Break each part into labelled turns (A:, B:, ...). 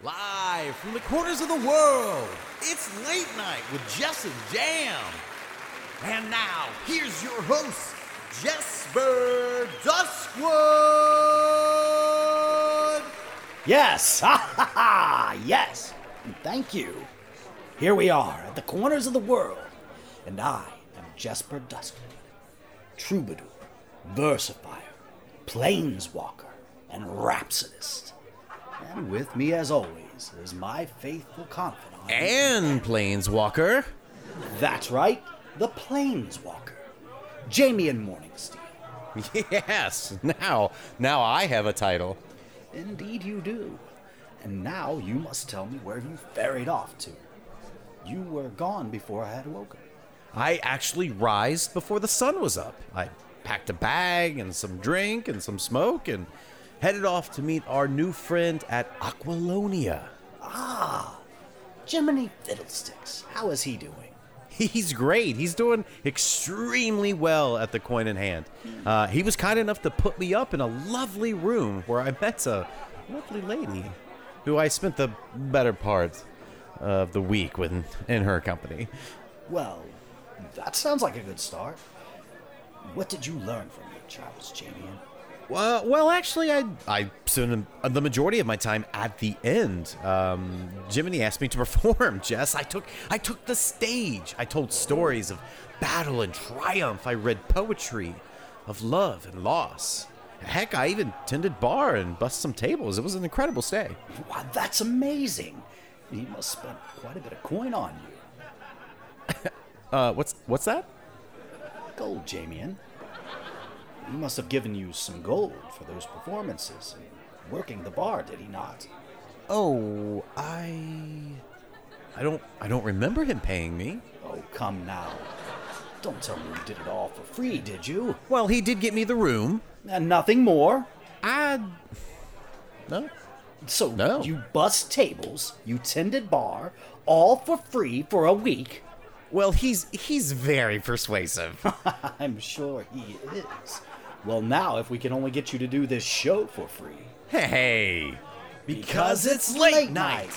A: Live from the corners of the world, it's Late Night with Jes and Jam. And now, here's your host, Jesper Duskwood.
B: Yes, ha ha ha, yes. Thank you. Here we are at the corners of the world, and I am Jesper Duskwood, troubadour, versifier, planeswalker, and rhapsodist. And with me, as always, is my faithful confidant.
A: And Planeswalker.
B: That's right, the planeswalker, Jamian Morningstein.
A: Yes, now, now I have a title.
B: Indeed, you do. And now you must tell me where you ferried off to. You were gone before I had awoken.
A: I actually rised before the sun was up. I packed a bag and some drink and some smoke and headed off to meet our new friend at Aquilonia.
B: Ah, Jiminy Fiddlesticks, how is he doing?
A: He's great. He's doing extremely well at the coin in hand. Uh, he was kind enough to put me up in a lovely room where I met a lovely lady who I spent the better part of the week with in her company.
B: Well, that sounds like a good start. What did you learn from your travels, Jamian?
A: Well, well, actually, I I spent the majority of my time at the end. Um, Jiminy asked me to perform. Jes, I took I took the stage. I told stories of battle and triumph. I read poetry of love and loss. Heck, I even tended bar and bust some tables. It was an incredible stay.
B: Wow, that's amazing. He must spend quite a bit of coin on you.
A: Uh, what's what's that?
B: Gold, Jamian. He must have given you some gold for those performances and working the bar, did he not?
A: Oh, I I don't I don't remember him paying me.
B: Oh, come now. Don't tell me you did it all for free, did you?
A: Well, he did get me the room.
B: And nothing more?
A: I no.
B: So
A: No.
B: you bust tables, you tended bar, all for free for a week.
A: Well, he's he's very persuasive.
B: I'm sure he is. Well, now, if we can only get you to do this show for free.
A: hey,
B: Because it's late night.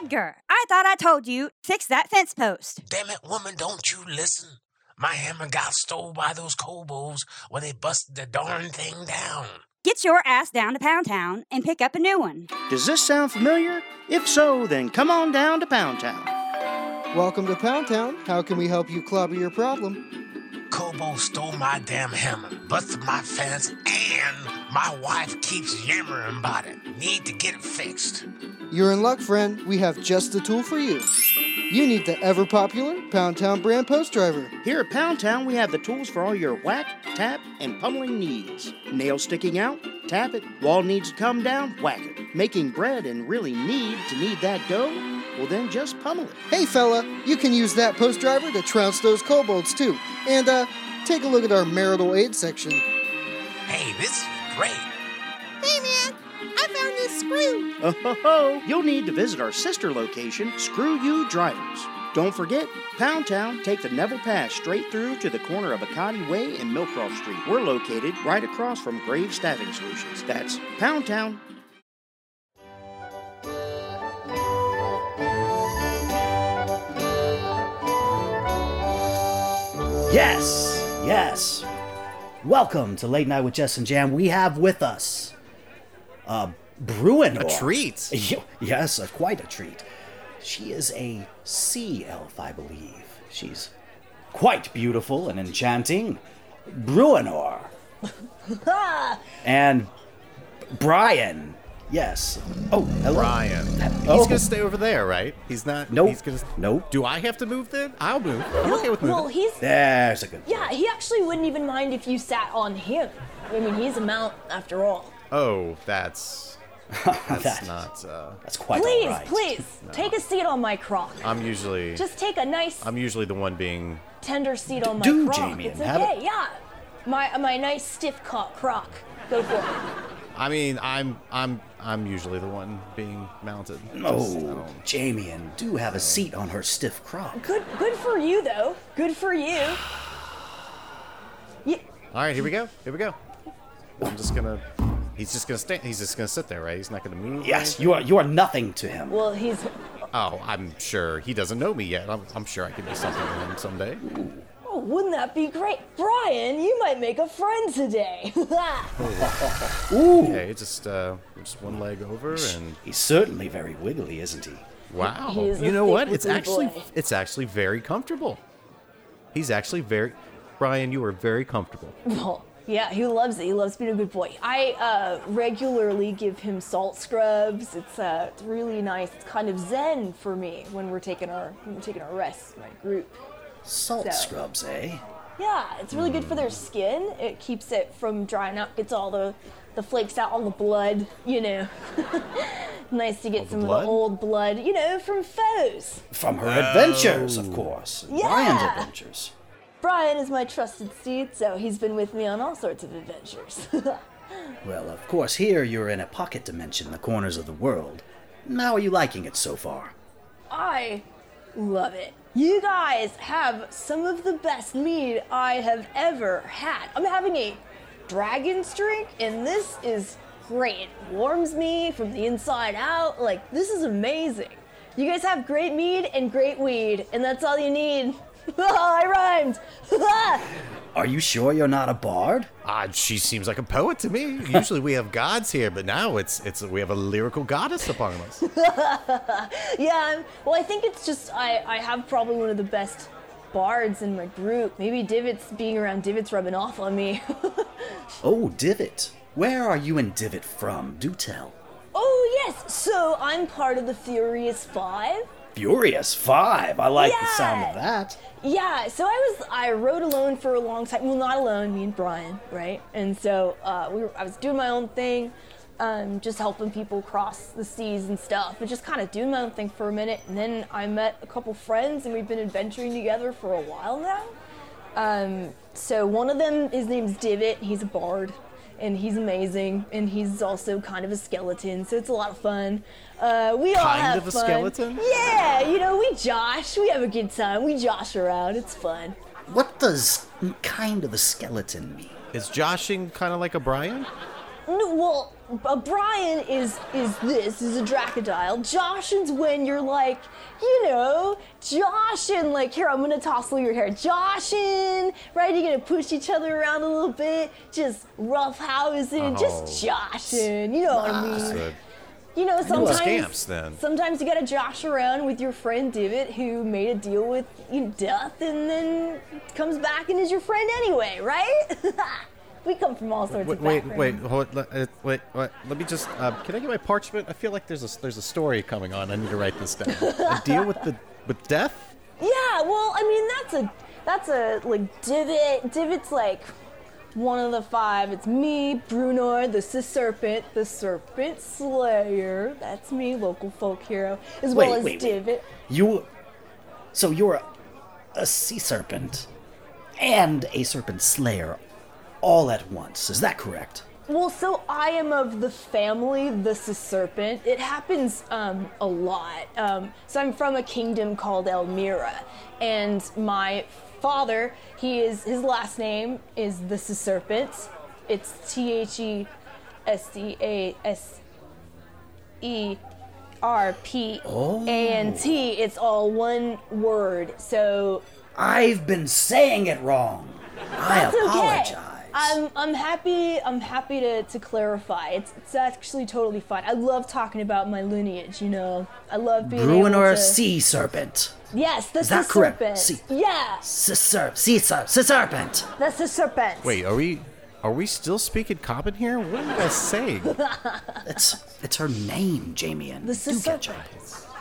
C: Edgar, I thought I told you, fix that fence post.
D: Damn it, woman, don't you listen. My hammer got stole by those kobolds when they busted the darn thing down.
C: Get your ass down to Pound Town and pick up a new one.
E: Does this sound familiar? If so, then come on down to Pound Town.
F: Welcome to Pound Town. How can we help you clobber your problem?
D: Kobo stole my damn hammer, busted my fence, and my wife keeps yammering about it. Need to get it fixed.
F: You're in luck, friend. We have just the tool for you. You need the ever popular Pound Town brand post driver.
E: Here at Pound Town, we have the tools for all your whack, tap, and pummeling needs. Nail sticking out? Tap it. Wall needs to come down? Whack it. Making bread and really need to knead that dough? Well, then just pummel it.
F: Hey, fella, you can use that post driver to trounce those kobolds too. And uh, take a look at our marital aid section.
D: Hey, this is great.
G: Screw.
E: Oh ho ho! You'll need to visit our sister location, Screw You Drivers. Don't forget, Pound Town, take the Neville Pass straight through to the corner of Akati Way and Millcroft Street. We're located right across from Grave Staffing Solutions. That's Pound Town.
B: Yes, yes. Welcome to Late Night with Jes and Jam. We have with us uh, Breunor.
A: a treat.
B: Yes, uh, quite a treat. She is a sea elf, I believe. She's quite beautiful and enchanting. Breunor. and Brian. Yes. Oh, hello.
A: Brian. He's
B: Oh.
A: gonna stay over there, right? He's not.
B: Nope.
A: He's gonna.
B: Nope.
A: Do I have to move then? I'll move. I'm okay with moving.
H: Well, he's
B: There's a good.
H: yeah. He actually wouldn't even mind if you sat on him. I mean, he's a mount after all.
A: oh, that's that's
B: That-
A: not. Uh,
B: That's quite
H: Please,
B: all right.
H: please, take a seat on my crock.
A: I'm usually.
H: Just take a nice
A: I'm usually the one being.
H: tender seat on my
B: Do,
H: crock.
B: Jamie,
H: it's
B: and have
H: okay.
B: it-
H: Yeah, my my nice stiff cock crock. Go for it.
A: I mean, I'm I'm I'm usually the one being mounted. Just, I
B: Oh,
A: don't-
B: Jamian, do have a seat on her stiff crock.
H: Good, good for you though. Good for you. You,
A: All right, here we go. Here we go. I'm just gonna. He's just gonna stay. He's just gonna sit there, right? He's not gonna move.
B: Yes, you are you are nothing to him.
H: Well, he's.
A: Oh, I'm sure he doesn't know me yet. I'm, I'm sure I can be something to him someday.
H: Oh, wouldn't that be great? Brian, you might make a friend today. Ooh.
A: Okay, just uh, just one leg over and
B: He's certainly very wiggly, isn't he?
A: wow.
H: He is a
A: You know what? It's actually
H: boy.
A: it's actually very comfortable. He's actually very. Brian, you are very comfortable.
H: Well, yeah, he loves it. He loves being a good boy. I uh, regularly give him salt scrubs. It's uh, it's really nice. It's kind of zen for me when we're taking our when we're taking our rests, my group.
B: Salt
H: So-
B: scrubs, eh?
H: Yeah, it's really good for their skin. It keeps it from drying out, gets all the the flakes out, all the blood. You know, nice to get some
A: blood?
H: of the old blood. You know, from foes.
B: From her adventures, of course.
H: Yeah.
B: Brian's adventures.
H: Brian is my trusted steed, so he's been with me on all sorts of adventures.
B: Well, of course, here you're in a pocket dimension, the corners of the world. How are you liking it so far?
H: I love it. You guys have some of the best mead I have ever had. I'm having a dragon's drink, and this is great. It warms me from the inside out. Like, this is amazing. You guys have great mead and great weed, and that's all you need. I rhymed.
B: Are you sure you're not a bard?
A: Ah, she seems like a poet to me. Usually we have gods here, but now it's it's we have a lyrical goddess upon us.
H: yeah, I'm, well, I think it's just I, I have probably one of the best bards in my group. Maybe Divots, being around Divots rubbing off on me.
B: Oh, Divot. Where are you and Divot from? Do tell.
H: Oh, yes. So I'm part of the Furious Five.
B: Furious Five. I like the sound of that.
H: Yeah, so I was I rode alone for a long time. Well, not alone, me and Brian, right? And so uh, we were, I was doing my own thing, um, just helping people cross the seas and stuff, but just kind of doing my own thing for a minute. And then I met a couple friends, and we've been adventuring together for a while now. Um, so one of them, his name's Divot. He's a bard, and he's amazing. And he's also kind of a skeleton, so it's a lot of fun. Uh, we all
A: Kind
H: have
A: of a
H: fun.
A: skeleton?
H: Yeah, you know, we josh. We have a good time. We josh around. It's fun.
B: What does kind of a skeleton mean?
A: Is joshing kind of like a Brian?
H: No, well, a Brian is is this is a Dracodile. Joshing's when you're like, you know, joshing. Like here, I'm gonna tousle your hair, joshing. Right? You're gonna push each other around a little bit, just rough housing, just oh. joshing. You know what I mean?
A: So,
H: You know, sometimes
A: scamps, then.
H: sometimes you gotta josh around with your friend Divot, who made a deal with you know, death, and then comes back and is your friend anyway, right? we come from all sorts
A: wait,
H: of
A: wait,
H: backgrounds.
A: wait, hold, let- uh, wait, wait. Let me just. Uh, can I get my parchment? I feel like there's a there's a story coming on. I need to write this down. a deal with the with death.
H: Yeah, well, I mean that's a that's a like divot. Divot's like one of the five. It's me, Breunor, the Sea Serpent, the Serpent Slayer. That's me, local folk hero, as well as
B: wait, wait.
H: Divot.
B: You. So you're a, a sea serpent and a serpent slayer all at once. Is that correct?
H: Well, so I am of the family, the Serpent. It happens um, a lot. Um, so I'm from a kingdom called Elmira, and my father, he is his last name is the Serpent. It's T H E S D A S E R P A N T. It's all one word. So
B: I've been saying it wrong. I
H: That's okay.
B: Apologize.
H: I'm I'm happy I'm happy to, to clarify. It's it's actually totally fine. I love talking about my lineage, you know. I love being able
B: Breunor
H: to
B: a sea serpent?
H: Yes, that's
B: that
H: the
B: correct?
H: serpent.
B: Sea-
H: Yeah,
B: Sea ser- sea ser- sea serpent.
H: that's the serpent.
A: Wait, are we are we still speaking common here? What are you guys saying?
B: It's it's her name, Jamian.
H: The Sea
B: Do
H: Serpent.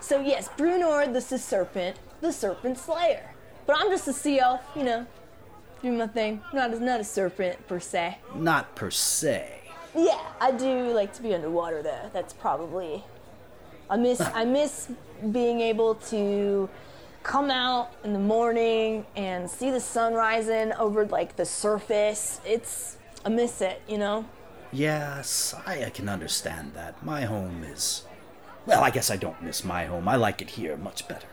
H: So yes, Breunor the Sea Serpent, the Serpent Slayer. But I'm just a sea elf, you know, doing my thing. Not a, not a serpent per se.
B: Not per se.
H: Yeah, I do like to be underwater though. That's probably I miss I miss being able to come out in the morning and see the sun rising over like the surface. It's I miss it, you know?
B: Yes, I can understand that. My home is. Well, I guess I don't miss my home. I like it here much better.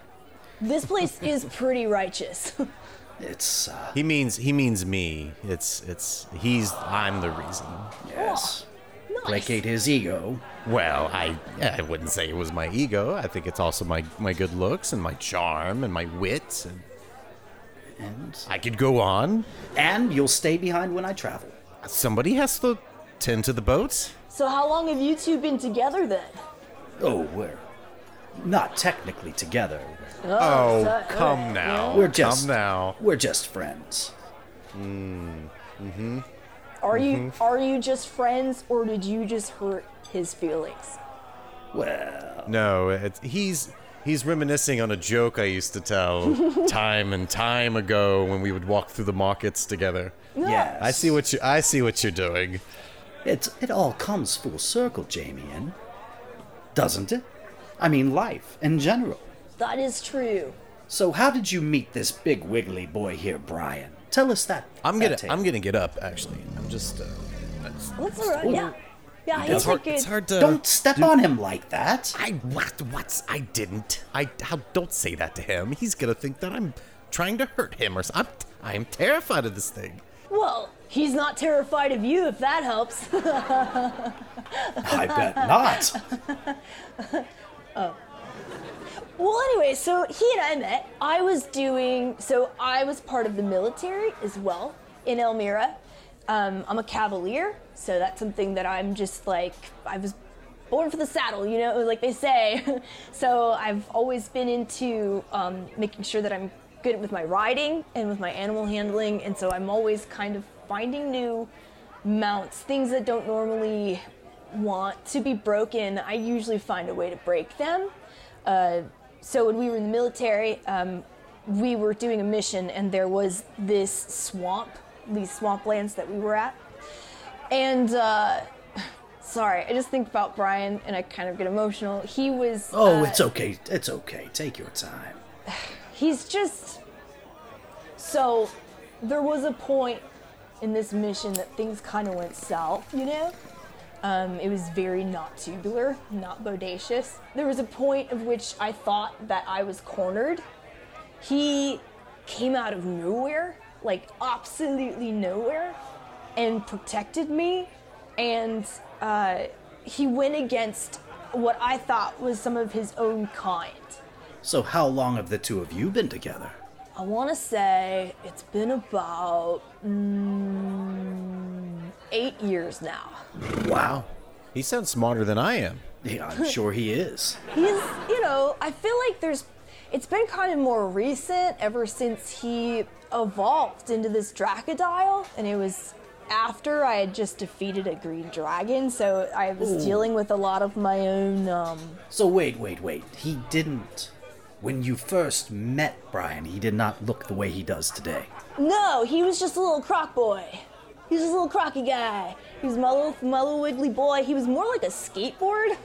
H: This place is pretty righteous.
B: It's uh,
A: He means he means me. It's it's he's I'm the reason.
B: yes.
H: Nice.
B: Placate his ego.
A: Well, I I wouldn't say it was my ego. I think it's also my my good looks and my charm and my wit. And
B: And
A: I could go on.
B: and you'll stay behind when I travel.
A: Somebody has to tend to the boat.
H: So how long have you two been together then?
B: Oh, we're not technically together.
A: Oh,
H: so-
A: come now.
B: We're just
A: come now.
B: We're just friends.
H: Are you
A: Mm-hmm.
H: are you just friends or did you just hurt his feelings?
B: Well,
A: No, it's, he's he's reminiscing on a joke I used to tell time and time ago when we would walk through the markets together.
B: yes.
A: I see what you I see what you're doing.
B: It's it all comes full circle, Jamie, and doesn't it? I mean, life in general.
H: That is true.
B: So, how did you meet this big wiggly boy here, Brian? Tell us that.
A: I'm
B: that
A: gonna
B: tale.
A: I'm gonna get up actually. I'm just uh, that's-
H: That's alright, yeah. Yeah, he's
A: it's hard
H: a
A: it's hard to
B: Don't step on him like that.
A: I what what I didn't. I how don't say that to him. He's gonna think that I'm trying to hurt him or something. I am terrified of this thing.
H: Well, he's not terrified of you if that helps.
B: I bet not.
H: Well, anyway, so he and I met. I was doing, so I was part of the military as well in Elmira. Um, I'm a cavalier, so that's something that I'm just like, I was born for the saddle, you know, like they say. so I've always been into um, making sure that I'm good with my riding and with my animal handling, and so I'm always kind of finding new mounts, things that don't normally want to be broken. I usually find a way to break them. Uh, so when we were in the military, um, we were doing a mission, and there was this swamp, these swamplands that we were at, and uh, sorry, I just think about Brian, and I kind of get emotional. He was.
B: Oh,
H: uh,
B: it's okay. It's okay. Take your time.
H: he's just so there was a point in this mission that things kind of went south you know um, it was very not tubular not bodacious. There was a point of which i thought that i was cornered. He came out of nowhere like absolutely nowhere and protected me. And uh, he went against what i thought was some of his own kind.
B: So, how long have the two of you been together?
H: I want to say it's been about mm, eight years now.
B: Wow.
A: He sounds smarter than I am.
B: Yeah, I'm sure he is.
H: He's, you know, I feel like there's, it's been kind of more recent ever since he evolved into this Dracodile, and it was after I had just defeated a green dragon, so I was dealing with a lot of my own, um,
B: So, wait, wait, wait. He didn't. When you first met Brian, he did not look the way he does today.
H: No, he was just a little croc boy. He was a little crocky guy. He was my little, my little wiggly boy. He was more like a skateboard.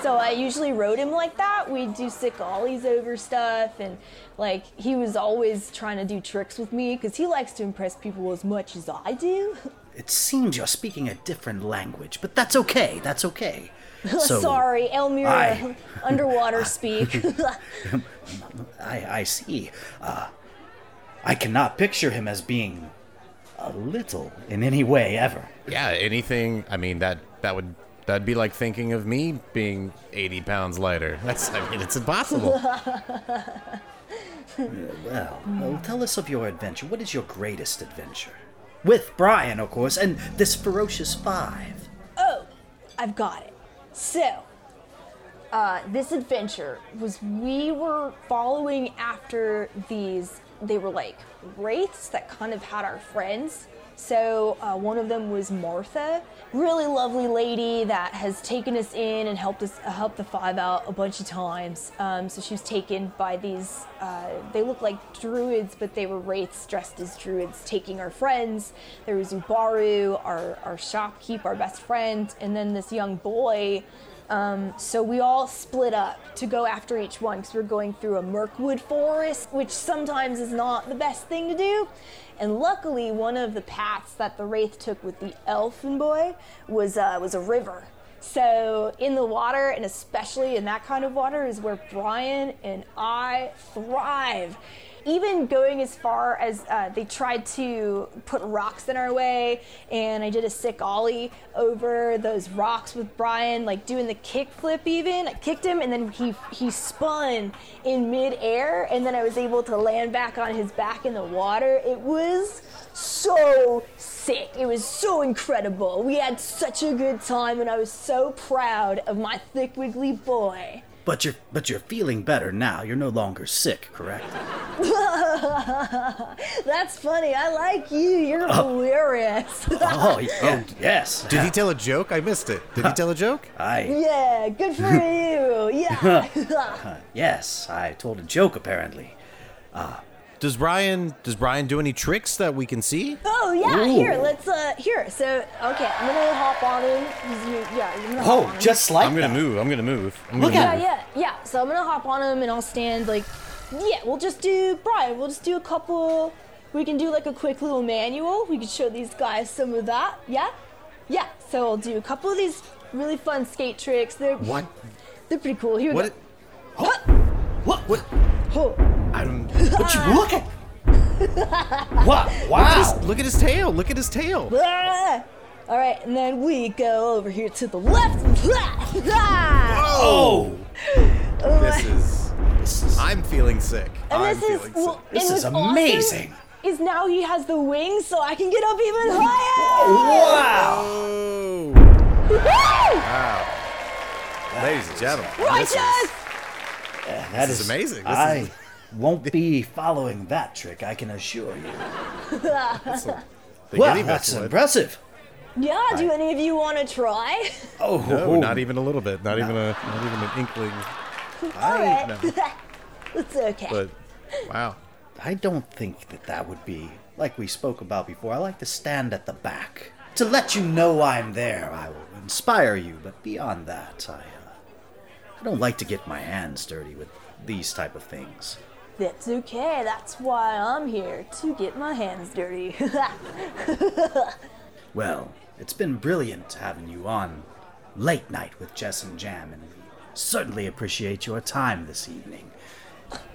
H: So I usually rode him like that. We'd do sick ollies over stuff, and like he was always trying to do tricks with me because he likes to impress people as much as I do.
B: It seems you're speaking a different language, but that's okay. That's okay. So,
H: Sorry, Elmira,
B: I-
H: underwater speak.
B: I, I see. Uh, I cannot picture him as being a little in any way ever.
A: Yeah, anything. I mean that that would that'd be like thinking of me being 80 pounds lighter. That's I mean it's impossible.
B: Well, well, tell us of your adventure. What is your greatest adventure? With Brian, of course, and this ferocious five.
H: Oh, I've got it. So, uh, this adventure was we were following after these, they were like wraiths that kind of had our friends. So, uh, one of them was Martha, really lovely lady that has taken us in and helped us uh, helped the five out a bunch of times. Um, so she was taken by these. Uh, they look like druids, but they were wraiths dressed as druids, taking our friends. There was Ubaru, our our shopkeep, our best friend, and then this young boy. Um, so we all split up to go after each one because we're going through a Mirkwood forest, which sometimes is not the best thing to do. And luckily, one of the paths that the wraith took with the elfin boy was uh, was a river. So in the water, and especially in that kind of water, is where Brian and I thrive. Even going as far as uh, they tried to put rocks in our way, and I did a sick ollie over those rocks with Brian, like doing the kick flip. Even I kicked him, and then he he spun in midair, and then I was able to land back on his back in the water. It was so sick. It was so incredible. We had such a good time, and I was so proud of my thick wiggly boy.
B: But you're but you're feeling better now. You're no longer sick, correct?
H: That's funny. I like you. You're oh. hilarious.
B: Oh, y- oh yes.
A: Did he tell a joke? I missed it. Did he tell a joke?
B: I
H: yeah, good for you. Yeah.
B: Uh, yes, I told a joke apparently.
A: Uh, Does Brian does Brian do any tricks that we can see?
H: oh yeah.
B: Ooh.
H: Here, let's uh. Here. So okay, I'm gonna hop on him. He's, you, yeah. You're gonna hop on
B: Oh,
H: him.
B: just like
A: I'm gonna
B: that.
A: move. I'm gonna move. I'm
B: Look
A: gonna
B: at
H: Yeah,
A: move.
H: yeah, yeah. So I'm gonna hop on him and I'll stand like, yeah. We'll just do Brian. We'll just do a couple. We can do like a quick little manual. We can show these guys some of that. Yeah, yeah. So I'll do a couple of these really fun skate tricks. They're
A: What?
H: They're pretty cool. Here we
A: What?
H: go.
B: What? What?
H: Oh.
B: What you look at? What? Wow.
A: look at his tail. Look at his tail.
H: Ah! All right, and then we go over here to the left.
B: Oh.
A: This is.
B: This is
A: I'm feeling sick.
H: And
A: I'm
H: this is
A: feeling
H: well.
B: This is
H: what's awesome
B: amazing.
H: Is now he has the wings, so I can get up even higher.
B: wow.
A: Wow. Ladies and gentlemen. this is-
H: Righteous.
B: That
A: is
B: is
A: amazing. This
B: I
A: is-
B: won't be following that trick. I can assure you.
A: the
B: Wow,
A: guinea
B: that's
A: would.
B: impressive.
H: Yeah. Do any of you want to try?
B: Oh,
A: No, not even a little bit. Not even a. Not even an inkling.
H: All right.
A: no.
H: it's okay.
A: But wow.
B: I don't think that that would be like we spoke about before. I like to stand at the back to let you know I'm there. I will inspire you, but beyond that, I uh, I don't like to get my hands dirty with these type of things.
H: That's okay. That's why I'm here to get my hands dirty.
B: Well, it's been brilliant having you on late night with Jes and Jam, and we certainly appreciate your time this evening.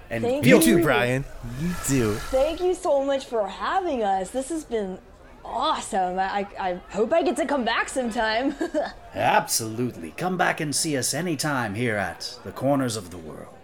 B: And
H: Thank
A: You
H: you.
A: too, Brian. You too.
H: Thank you so much for having us. This has been awesome. I, I, I hope I get to come back sometime.
B: Absolutely. Come back and see us anytime here at the Corners of the World.